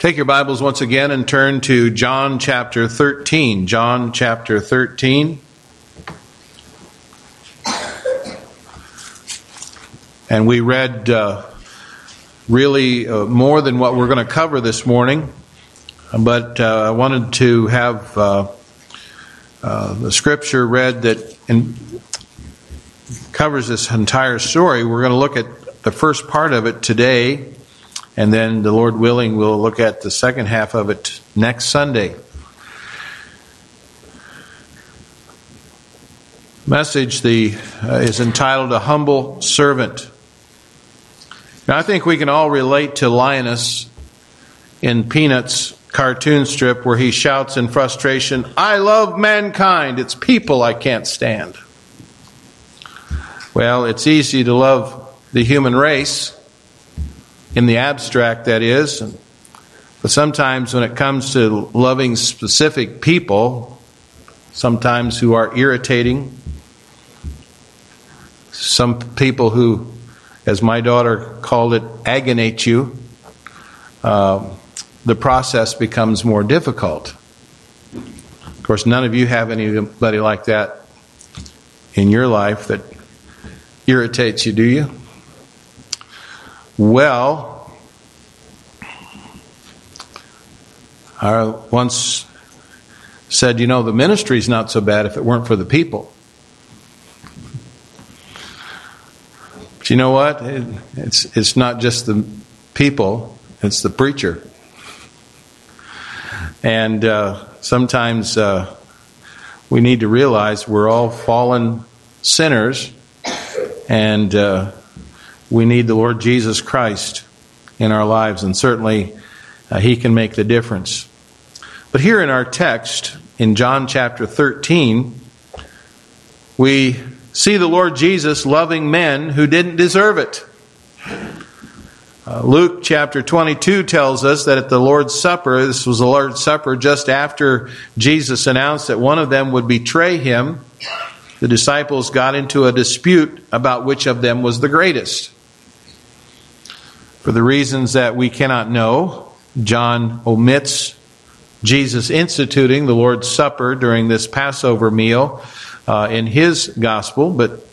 Take your Bibles once again and turn to John chapter 13. John chapter 13. And we read uh, really uh, more than what we're going to cover this morning, but uh, I wanted to have uh, uh, the scripture read that in, covers this entire story. We're going to look at the first part of it today and then, the Lord willing, we'll look at the second half of it next Sunday. Message the uh, is entitled "A Humble Servant." Now, I think we can all relate to Linus in Peanuts cartoon strip where he shouts in frustration, "I love mankind. It's people I can't stand." Well, it's easy to love the human race in the abstract, that is. But sometimes when it comes to loving specific people, sometimes who are irritating, some people who, as my daughter called it, agonate you, uh, the process becomes more difficult. Of course, none of you have anybody like that in your life that irritates you, do you? Well, I once said, you know, the ministry is not so bad if it weren't for the people. But you know what? It, it's, it's not just the people, it's the preacher. And uh, sometimes uh, we need to realize we're all fallen sinners, and uh, we need the Lord Jesus Christ in our lives, and certainly uh, He can make the difference. But here in our text, in John chapter 13, we see the Lord Jesus loving men who didn't deserve it. Uh, Luke chapter 22 tells us that at the Lord's Supper, this was the Lord's Supper just after Jesus announced that one of them would betray him, the disciples got into a dispute about which of them was the greatest. For the reasons that we cannot know, John omits Jesus instituting the Lord's Supper during this Passover meal uh, in his gospel, but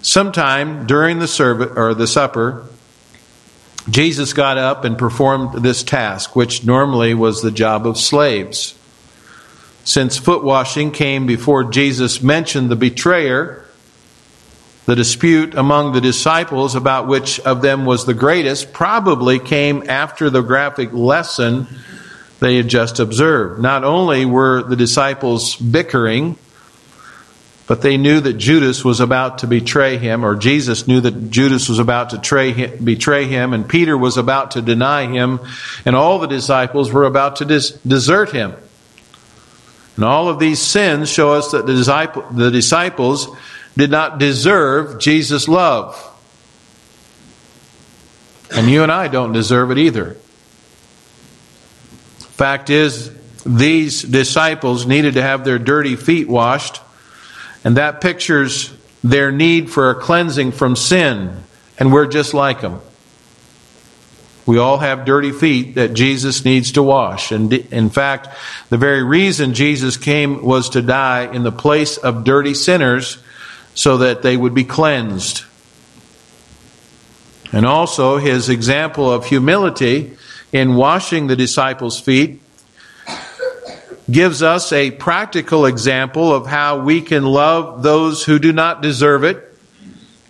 sometime during the service or the supper, Jesus got up and performed this task, which normally was the job of slaves. Since foot washing came before Jesus mentioned the betrayer, the dispute among the disciples about which of them was the greatest probably came after the graphic lesson they had just observed. Not only were the disciples bickering, but they knew that Judas was about to betray him, or Jesus knew that Judas was about to betray him, and Peter was about to deny him, and all the disciples were about to desert him. And all of these sins show us that the disciples did not deserve Jesus' love. And you and I don't deserve it either. Fact is, these disciples needed to have their dirty feet washed, and that pictures their need for a cleansing from sin, and we're just like them. We all have dirty feet that Jesus needs to wash. And in fact, the very reason Jesus came was to die in the place of dirty sinners so that they would be cleansed. And also his example of humility in washing the disciples' feet gives us a practical example of how we can love those who do not deserve it,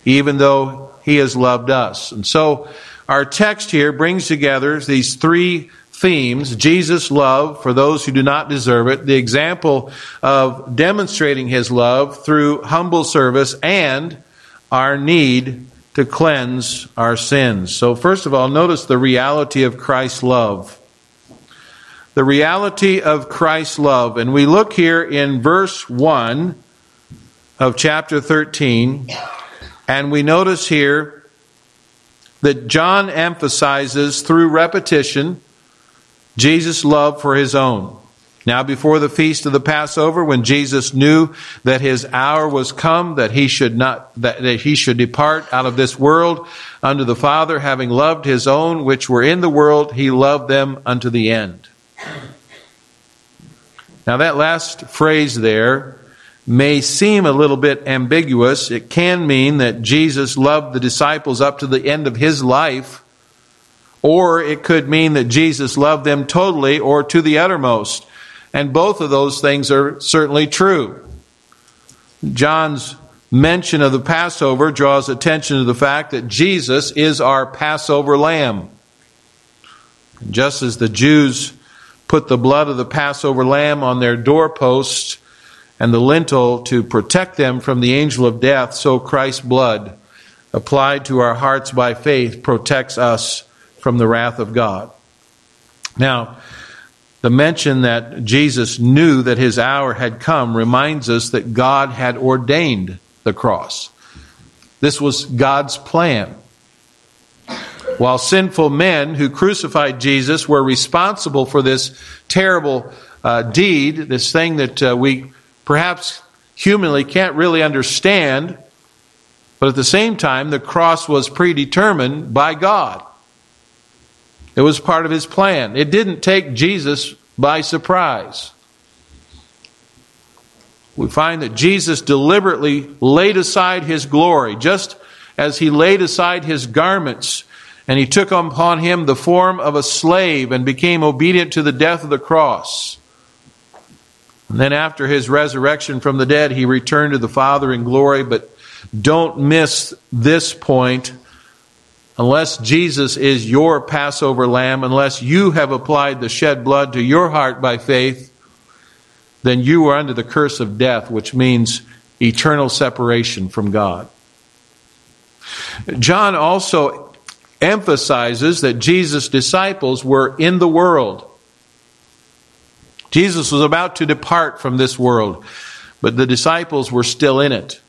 even though he has loved us. And so our text here brings together these three themes Jesus' love for those who do not deserve it, the example of demonstrating his love through humble service, and our need to cleanse our sins. So, first of all, notice the reality of Christ's love. The reality of Christ's love. And we look here in verse 1 of chapter 13, and we notice here that John emphasizes through repetition Jesus' love for his own. Now, before the feast of the Passover, when Jesus knew that his hour was come, that he should not, that, that, he should depart out of this world unto the Father, having loved his own which were in the world, he loved them unto the end. Now, that last phrase there may seem a little bit ambiguous. It can mean that Jesus loved the disciples up to the end of his life, or it could mean that Jesus loved them totally or to the uttermost. And both of those things are certainly true. John's mention of the Passover draws attention to the fact that Jesus is our Passover lamb. Just as the Jews put the blood of the Passover lamb on their doorposts and the lintel to protect them from the angel of death, so Christ's blood, applied to our hearts by faith, protects us from the wrath of God. Now, the mention that Jesus knew that his hour had come reminds us that God had ordained the cross. This was God's plan. While sinful men who crucified Jesus were responsible for this terrible uh, deed, this thing that uh, we perhaps humanly can't really understand, but at the same time, the cross was predetermined by God. It was part of his plan. It didn't take Jesus by surprise. We find that Jesus deliberately laid aside his glory, just as he laid aside his garments, and he took upon him the form of a slave and became obedient to the death of the cross. And then, after his resurrection from the dead, he returned to the Father in glory. But don't miss this point unless Jesus is your Passover lamb, unless you have applied the shed blood to your heart by faith, then you are under the curse of death, which means eternal separation from God. John also emphasizes that Jesus' disciples were in the world. Jesus was about to depart from this world, but the disciples were still in it.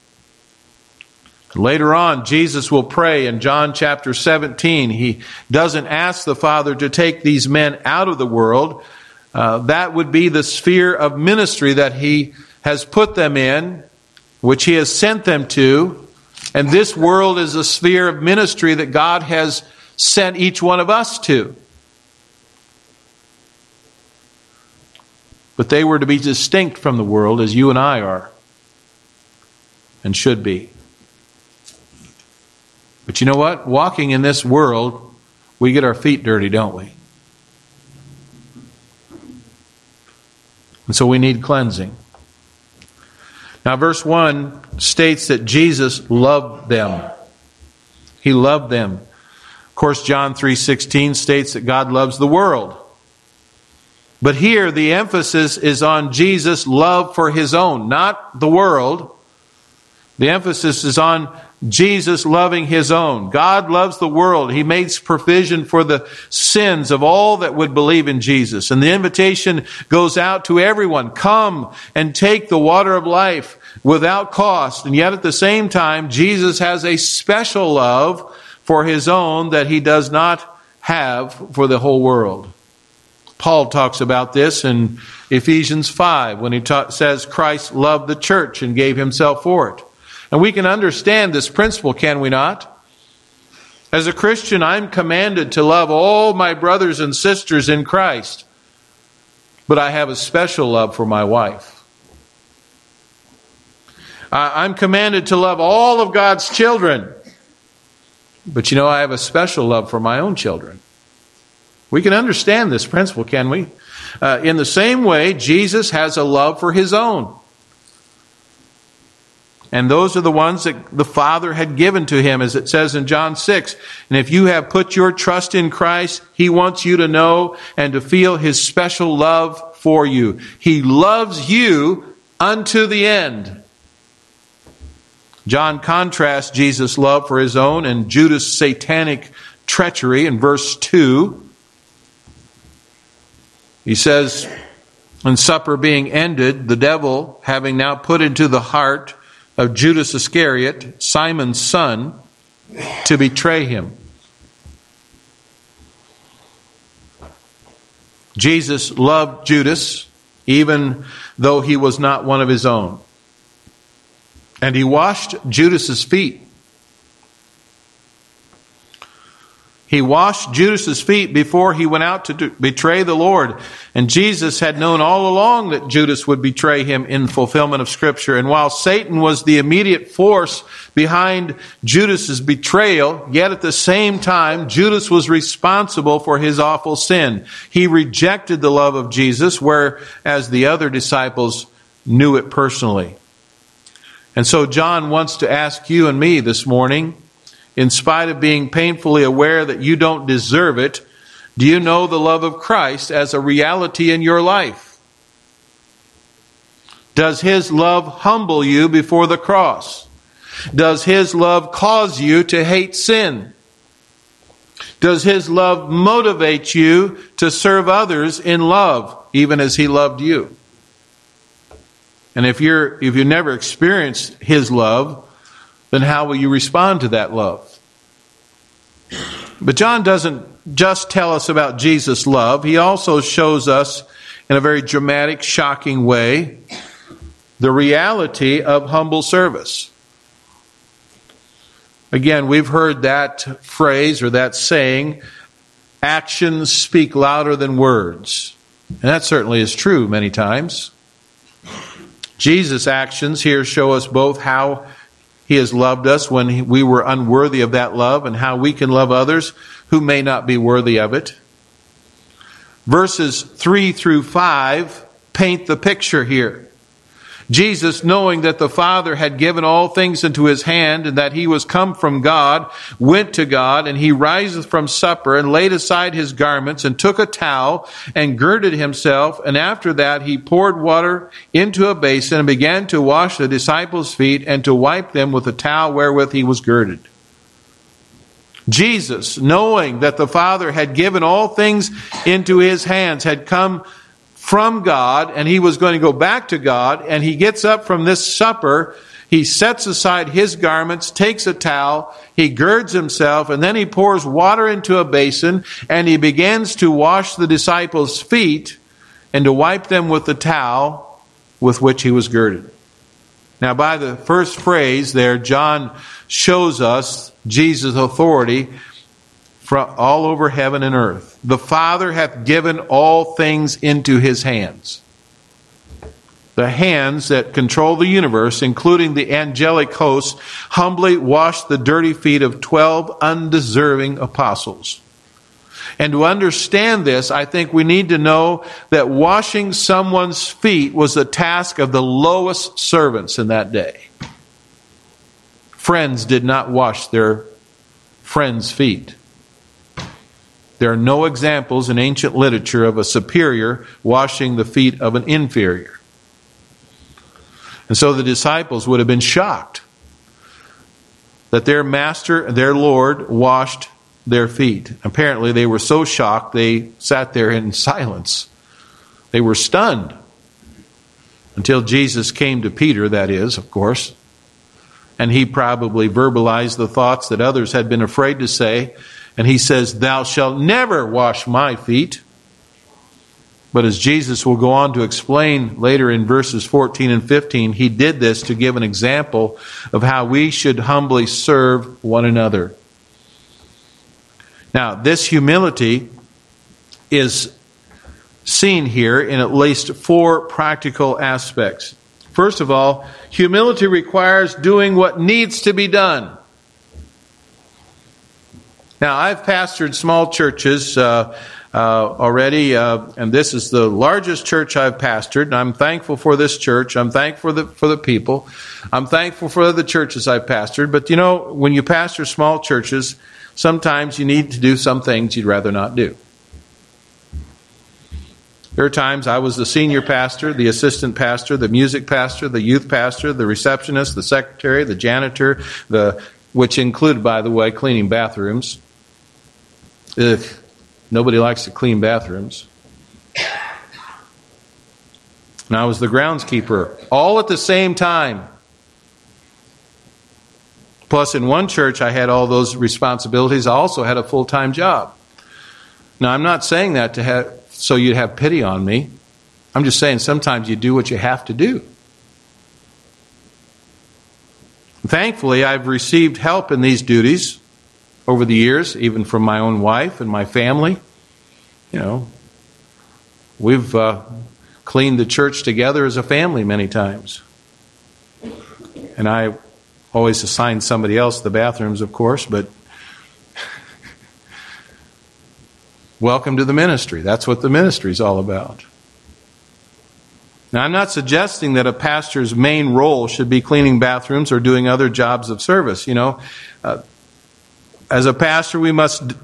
Later on, Jesus will pray in John chapter 17. He doesn't ask the Father to take these men out of the world. Uh, that would be the sphere of ministry that He has put them in, which He has sent them to. And this world is a sphere of ministry that God has sent each one of us to. But they were to be distinct from the world as you and I are and should be. But you know what? Walking in this world, we get our feet dirty, don't we? And so we need cleansing. Now, verse 1 states that Jesus loved them. He loved them. Of course, John 3:16 states that God loves the world. But here the emphasis is on Jesus' love for his own, not the world. The emphasis is on Jesus loving his own. God loves the world. He makes provision for the sins of all that would believe in Jesus. And the invitation goes out to everyone. Come and take the water of life without cost. And yet at the same time, Jesus has a special love for his own that he does not have for the whole world. Paul talks about this in Ephesians 5 when he ta- says Christ loved the church and gave himself for it. And we can understand this principle, can we not? As a Christian, I'm commanded to love all my brothers and sisters in Christ, but I have a special love for my wife. I'm commanded to love all of God's children, but you know, I have a special love for my own children. We can understand this principle, can we? Uh, in the same way, Jesus has a love for his own. And those are the ones that the Father had given to him, as it says in John 6. And if you have put your trust in Christ, he wants you to know and to feel his special love for you. He loves you unto the end. John contrasts Jesus' love for his own and Judas' satanic treachery in verse 2. He says, and supper being ended, the devil, having now put into the heart of Judas Iscariot, Simon's son, to betray him. Jesus loved Judas even though he was not one of his own. And he washed Judas's feet. He washed Judas's feet before he went out to do, betray the Lord. And Jesus had known all along that Judas would betray him in fulfillment of scripture. And while Satan was the immediate force behind Judas's betrayal, yet at the same time, Judas was responsible for his awful sin. He rejected the love of Jesus, whereas the other disciples knew it personally. And so John wants to ask you and me this morning, in spite of being painfully aware that you don't deserve it, do you know the love of Christ as a reality in your life? Does His love humble you before the cross? Does His love cause you to hate sin? Does His love motivate you to serve others in love, even as He loved you? And if you're if you never experienced his love, then how will you respond to that love? But John doesn't just tell us about Jesus' love, he also shows us in a very dramatic, shocking way the reality of humble service. Again, we've heard that phrase or that saying, actions speak louder than words. And that certainly is true many times. Jesus' actions here show us both how he has loved us when we were unworthy of that love and how we can love others who may not be worthy of it. Verses 3 through 5 paint the picture here. Jesus, knowing that the Father had given all things into his hand and that he was come from God, went to God, and he riseth from supper and laid aside his garments and took a towel and girded himself. And after that he poured water into a basin and began to wash the disciples' feet and to wipe them with the towel wherewith he was girded. Jesus, knowing that the Father had given all things into his hands, had come from God and he was going to go back to God and he gets up from this supper. He sets aside his garments, takes a towel, he girds himself, and then he pours water into a basin and he begins to wash the disciples' feet and to wipe them with the towel with which he was girded. Now, by the first phrase there, John shows us Jesus' authority from all over heaven and earth. The Father hath given all things into his hands. The hands that control the universe, including the angelic hosts, humbly washed the dirty feet of 12 undeserving apostles. And to understand this, I think we need to know that washing someone's feet was the task of the lowest servants in that day. Friends did not wash their friends' feet. There are no examples in ancient literature of a superior washing the feet of an inferior. And so the disciples would have been shocked that their master, their Lord, washed their feet. Apparently, they were so shocked they sat there in silence. They were stunned until Jesus came to Peter, that is, of course, and he probably verbalized the thoughts that others had been afraid to say and he says, Thou shalt never wash my feet. But as Jesus will go on to explain later in verses 14 and 15, he did this to give an example of how we should humbly serve one another. Now, this humility is seen here in at least four practical aspects. First of all, humility requires doing what needs to be done. Now, I've pastored small churches uh, uh, already, uh, and this is the largest church I've pastored. And I'm thankful for this church. I'm thankful for the for the people. I'm thankful for the churches I've pastored. But you know, when you pastor small churches, sometimes you need to do some things you'd rather not do. There are times I was the senior pastor, the assistant pastor, the music pastor, the youth pastor, the receptionist, the secretary, the janitor, the which included, by the way, cleaning bathrooms. Ugh, nobody likes to clean bathrooms. And I was the groundskeeper, all at the same time. Plus, in one church, I had all those responsibilities. I also had a full time job. Now, I'm not saying that to have, so you'd have pity on me. I'm just saying sometimes you do what you have to do. Thankfully, I've received help in these duties over the years, even from my own wife and my family. You know, we've uh, cleaned the church together as a family many times. And I always assign somebody else the bathrooms, of course, but welcome to the ministry. That's what the ministry is all about. Now, I'm not suggesting that a pastor's main role should be cleaning bathrooms or doing other jobs of service. You know, uh, as a pastor, we must d-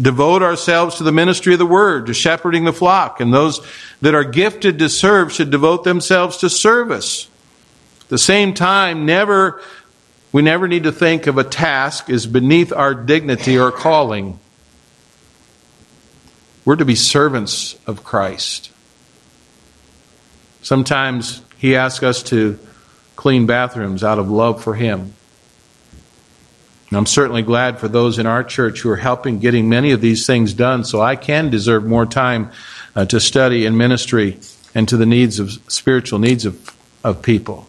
devote ourselves to the ministry of the word, to shepherding the flock, and those that are gifted to serve should devote themselves to service. At the same time, never we never need to think of a task as beneath our dignity or calling. We're to be servants of Christ. Sometimes he asks us to clean bathrooms out of love for him. And I'm certainly glad for those in our church who are helping getting many of these things done so I can deserve more time uh, to study and ministry and to the needs of spiritual needs of, of people.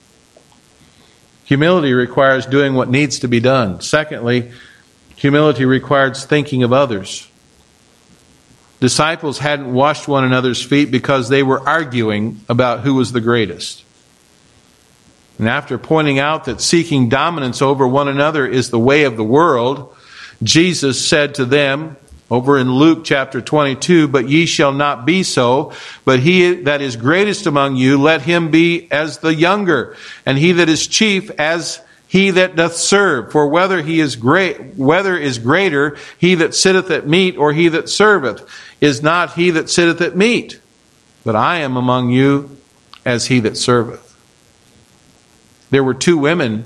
Humility requires doing what needs to be done. Secondly, humility requires thinking of others disciples hadn't washed one another's feet because they were arguing about who was the greatest. And after pointing out that seeking dominance over one another is the way of the world, Jesus said to them, over in Luke chapter 22, but ye shall not be so, but he that is greatest among you, let him be as the younger, and he that is chief as he that doth serve. For whether he is great, whether is greater, he that sitteth at meat or he that serveth is not he that sitteth at meat, but I am among you as he that serveth. There were two women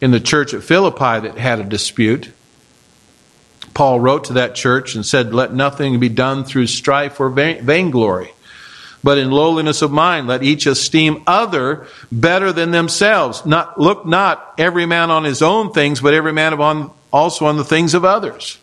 in the church at Philippi that had a dispute. Paul wrote to that church and said, Let nothing be done through strife or vainglory, but in lowliness of mind, let each esteem other better than themselves. Not, look not every man on his own things, but every man on, also on the things of others.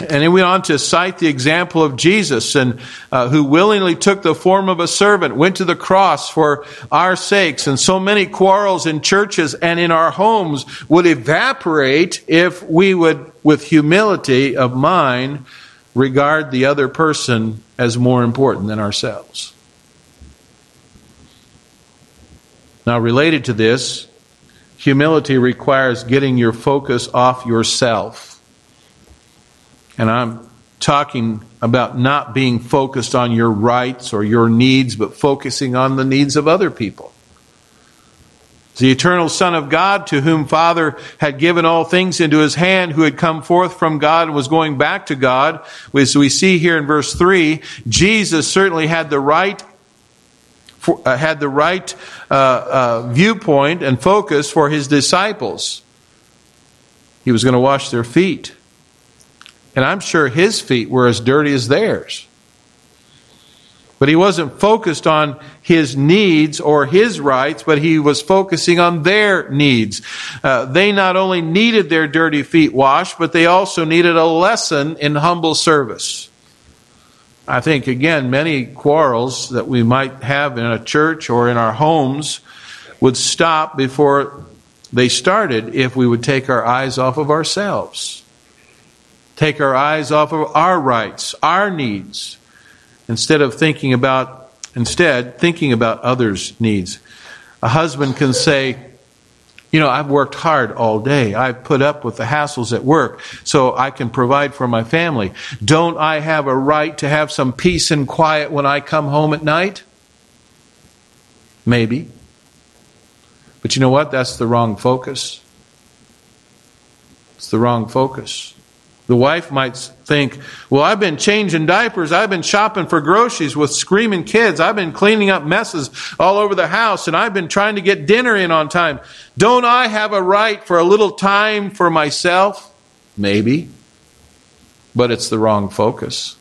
And he went on to cite the example of Jesus, and uh, who willingly took the form of a servant, went to the cross for our sakes. And so many quarrels in churches and in our homes would evaporate if we would, with humility of mind, regard the other person as more important than ourselves. Now, related to this, humility requires getting your focus off yourself and I'm talking about not being focused on your rights or your needs, but focusing on the needs of other people. The eternal Son of God, to whom Father had given all things into his hand, who had come forth from God and was going back to God, as we see here in verse 3, Jesus certainly had the right for, uh, had the right uh, uh, viewpoint and focus for his disciples. He was going to wash their feet. And I'm sure his feet were as dirty as theirs. But he wasn't focused on his needs or his rights, but he was focusing on their needs. Uh, they not only needed their dirty feet washed, but they also needed a lesson in humble service. I think, again, many quarrels that we might have in a church or in our homes would stop before they started if we would take our eyes off of ourselves take our eyes off of our rights, our needs, instead of thinking about, instead, thinking about others' needs. A husband can say, you know, I've worked hard all day. I've put up with the hassles at work so I can provide for my family. Don't I have a right to have some peace and quiet when I come home at night? Maybe. But you know what? That's the wrong focus. It's the wrong focus. The wife might think, well, I've been changing diapers. I've been shopping for groceries with screaming kids. I've been cleaning up messes all over the house and I've been trying to get dinner in on time. Don't I have a right for a little time for myself? Maybe. But it's the wrong focus.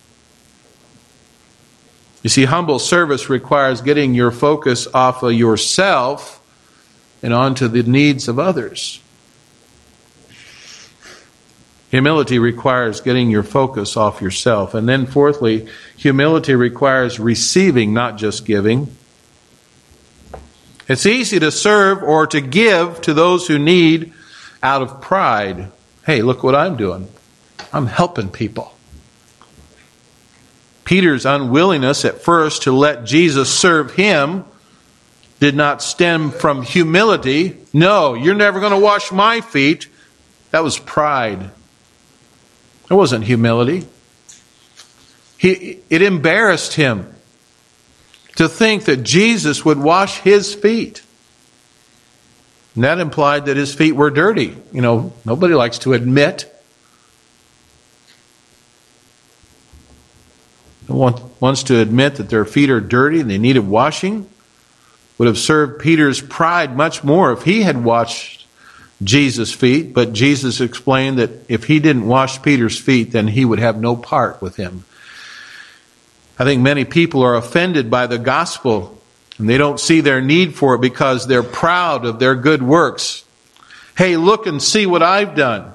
You see, humble service requires getting your focus off of yourself and onto the needs of others. Humility requires getting your focus off yourself. And then, fourthly, humility requires receiving, not just giving. It's easy to serve or to give to those who need out of pride. Hey, look what I'm doing. I'm helping people. Peter's unwillingness at first to let Jesus serve him did not stem from humility. No, you're never going to wash my feet. That was pride. It wasn't humility. He, it embarrassed him to think that Jesus would wash his feet. And that implied that his feet were dirty. You know, nobody likes to admit. One wants to admit that their feet are dirty and they needed washing. Would have served Peter's pride much more if he had washed Jesus' feet, but Jesus explained that if he didn't wash Peter's feet, then he would have no part with him. I think many people are offended by the gospel and they don't see their need for it because they're proud of their good works. Hey, look and see what I've done.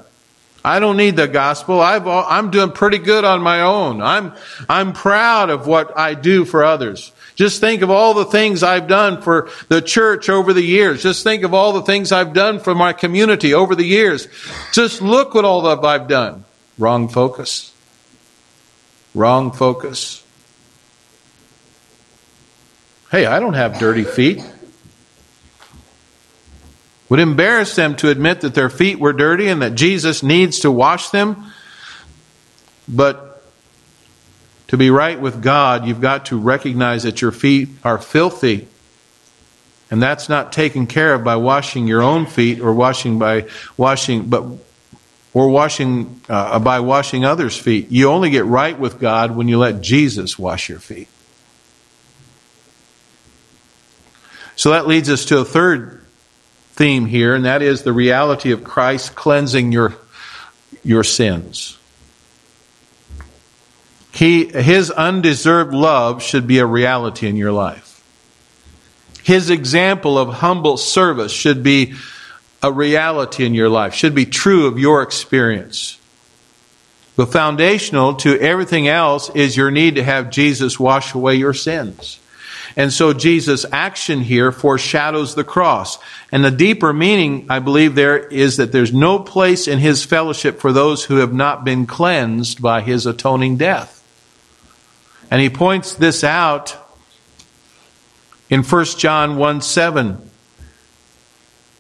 I don't need the gospel. i am doing pretty good on my own. I'm, I'm proud of what I do for others. Just think of all the things I've done for the church over the years. Just think of all the things I've done for my community over the years. Just look what all that I've done. Wrong focus. Wrong focus. Hey, I don't have dirty feet. Would embarrass them to admit that their feet were dirty and that Jesus needs to wash them. But to be right with God, you've got to recognize that your feet are filthy. And that's not taken care of by washing your own feet or washing by washing, but or washing uh, by washing others' feet. You only get right with God when you let Jesus wash your feet. So that leads us to a third theme here, and that is the reality of Christ cleansing your, your sins. He, his undeserved love should be a reality in your life. His example of humble service should be a reality in your life, should be true of your experience. The foundational to everything else is your need to have Jesus wash away your sins. And so Jesus' action here foreshadows the cross. And the deeper meaning, I believe, there is that there's no place in his fellowship for those who have not been cleansed by his atoning death. And he points this out in 1 John 1 7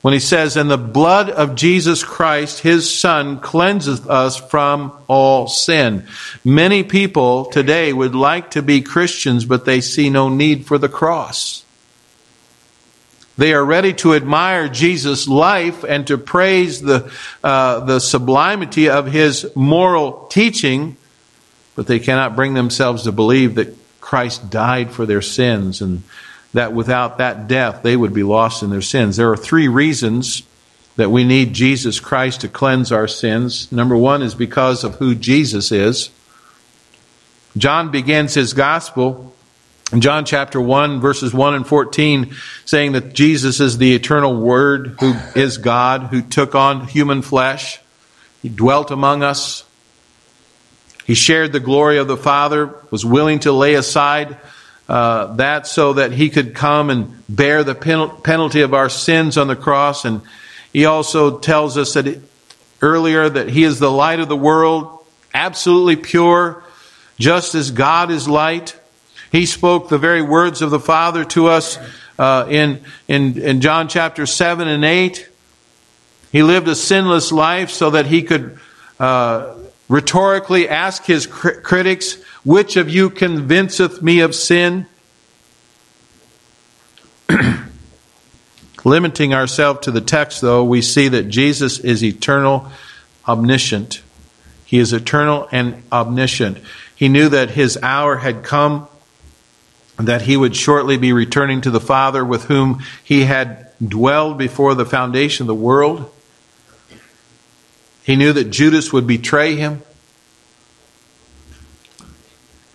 when he says, And the blood of Jesus Christ, his Son, cleanseth us from all sin. Many people today would like to be Christians, but they see no need for the cross. They are ready to admire Jesus' life and to praise the, uh, the sublimity of his moral teaching, but they cannot bring themselves to believe that Christ died for their sins and that without that death they would be lost in their sins. There are three reasons that we need Jesus Christ to cleanse our sins. Number one is because of who Jesus is. John begins his gospel in John chapter 1, verses 1 and 14, saying that Jesus is the eternal Word who is God, who took on human flesh. He dwelt among us. He shared the glory of the Father, was willing to lay aside uh, that so that he could come and bear the penalty of our sins on the cross. And he also tells us that it, earlier that he is the light of the world, absolutely pure, just as God is light. He spoke the very words of the Father to us uh, in, in, in John chapter 7 and 8. He lived a sinless life so that he could uh, rhetorically ask his cr- critics, Which of you convinceth me of sin? Limiting ourselves to the text, though, we see that Jesus is eternal, omniscient. He is eternal and omniscient. He knew that his hour had come, that he would shortly be returning to the Father with whom he had dwelled before the foundation of the world. He knew that Judas would betray him.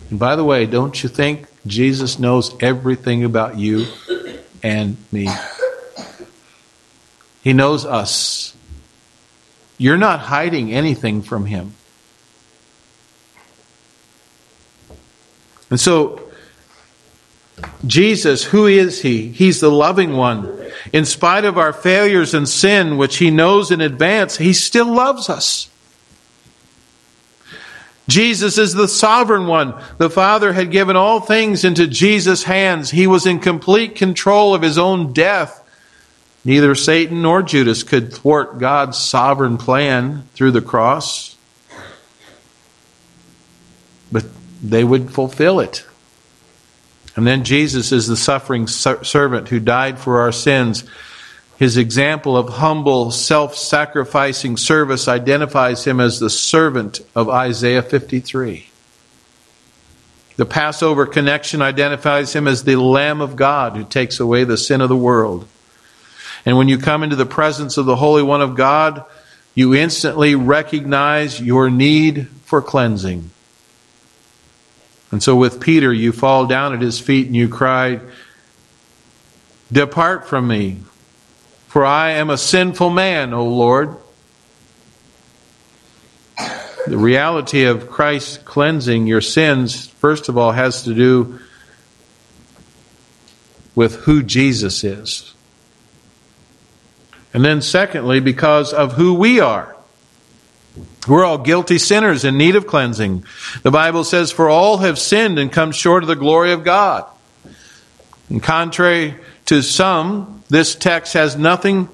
And by the way, don't you think Jesus knows everything about you and me? He knows us. you're not hiding anything from Him. And so, Jesus, who is He? He's the loving one. In spite of our failures and sin, which He knows in advance, He still loves us. Jesus is the sovereign one. The Father had given all things into Jesus' hands. He was in complete control of His own death. Neither Satan nor Judas could thwart God's sovereign plan through the cross, but they would fulfill it. And then Jesus is the suffering servant who died for our sins. His example of humble, self sacrificing service identifies him as the servant of Isaiah 53. The Passover connection identifies him as the Lamb of God who takes away the sin of the world. And when you come into the presence of the Holy One of God, you instantly recognize your need for cleansing. And so with Peter, you fall down at his feet and you cry, Depart from me, for I am a sinful man, O Lord. The reality of Christ cleansing your sins, first of all, has to do with who Jesus is. And then, secondly, because of who we are. We're all guilty sinners in need of cleansing. The Bible says, For all have sinned and come short of the glory of God. And contrary to some, this text has nothing,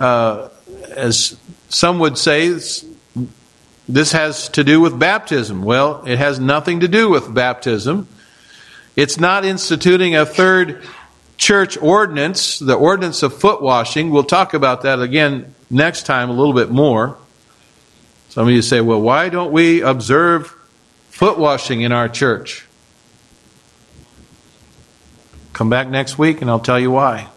uh, as some would say, this has to do with baptism. Well, it has nothing to do with baptism. It's not instituting a third church ordinance, the ordinance of foot washing. We'll talk about that again next time a little bit more. Some of you say, well, why don't we observe foot washing in our church? Come back next week and I'll tell you why.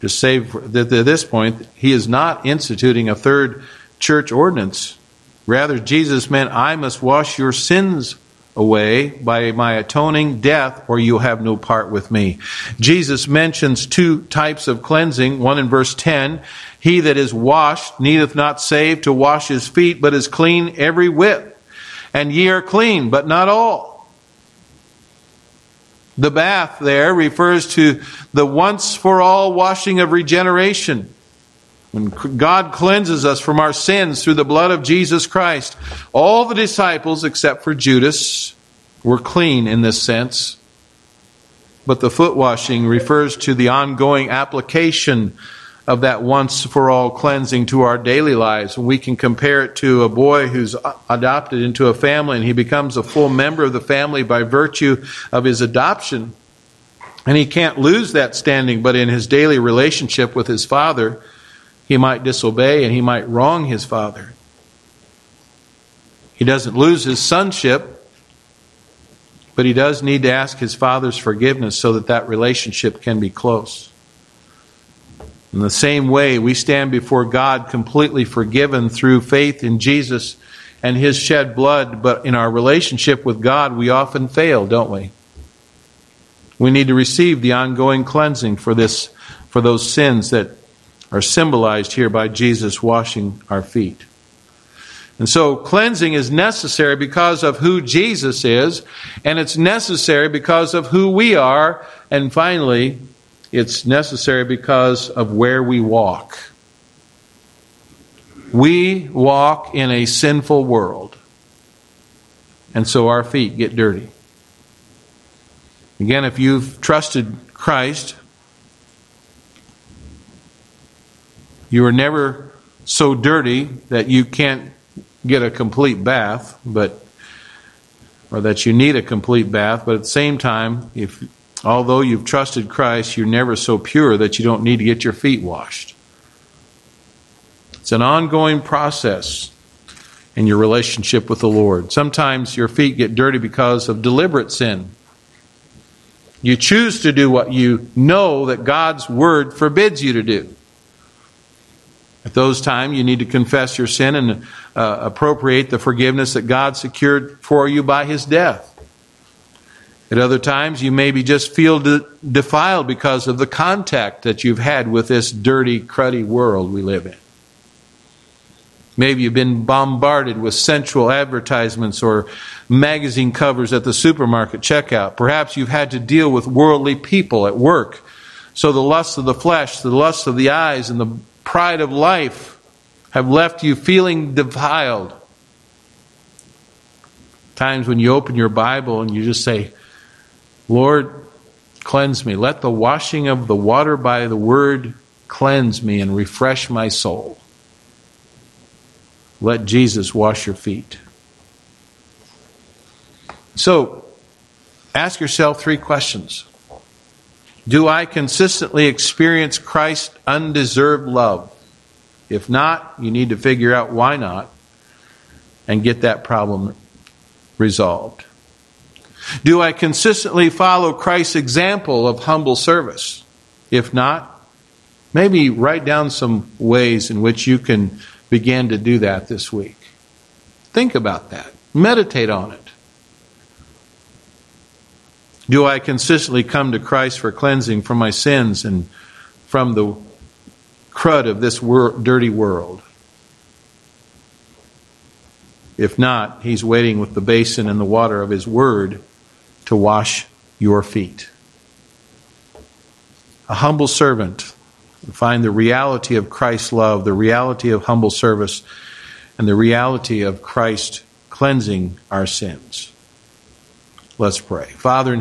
Just say that at this point, he is not instituting a third church ordinance. Rather, Jesus meant, I must wash your sins away by my atoning death, or you have no part with me. Jesus mentions two types of cleansing. One in verse 10 He that is washed needeth not save to wash his feet, but is clean every whit. And ye are clean, but not all. The bath there refers to the once for all washing of regeneration. When God cleanses us from our sins through the blood of Jesus Christ, all the disciples, except for Judas, were clean in this sense. But the foot washing refers to the ongoing application of that once for all cleansing to our daily lives. We can compare it to a boy who's adopted into a family and he becomes a full member of the family by virtue of his adoption. And he can't lose that standing, but in his daily relationship with his father, he might disobey and he might wrong his father. He doesn't lose his sonship, but he does need to ask his father's forgiveness so that that relationship can be close. In the same way, we stand before God completely forgiven through faith in Jesus and his shed blood, but in our relationship with God, we often fail, don't we? We need to receive the ongoing cleansing for this for those sins that are symbolized here by Jesus washing our feet. And so cleansing is necessary because of who Jesus is, and it's necessary because of who we are, and finally, it's necessary because of where we walk. We walk in a sinful world, and so our feet get dirty. Again, if you've trusted Christ, You are never so dirty that you can't get a complete bath, but or that you need a complete bath, but at the same time, if although you've trusted Christ, you're never so pure that you don't need to get your feet washed. It's an ongoing process in your relationship with the Lord. Sometimes your feet get dirty because of deliberate sin. You choose to do what you know that God's word forbids you to do. At those times, you need to confess your sin and uh, appropriate the forgiveness that God secured for you by his death. At other times, you maybe just feel de- defiled because of the contact that you've had with this dirty, cruddy world we live in. Maybe you've been bombarded with sensual advertisements or magazine covers at the supermarket checkout. Perhaps you've had to deal with worldly people at work. So the lusts of the flesh, the lusts of the eyes, and the pride of life have left you feeling defiled. Times when you open your Bible and you just say, Lord, cleanse me. Let the washing of the water by the word cleanse me and refresh my soul. Let Jesus wash your feet. So, ask yourself three questions. Do I consistently experience Christ's undeserved love? If not, you need to figure out why not and get that problem resolved. Do I consistently follow Christ's example of humble service? If not, maybe write down some ways in which you can begin to do that this week. Think about that. Meditate on it. Do I consistently come to Christ for cleansing from my sins and from the crud of this wor- dirty world? If not, He's waiting with the basin and the water of His Word to wash your feet. A humble servant find the reality of Christ's love, the reality of humble service, and the reality of Christ cleansing our sins. Let's pray. Father in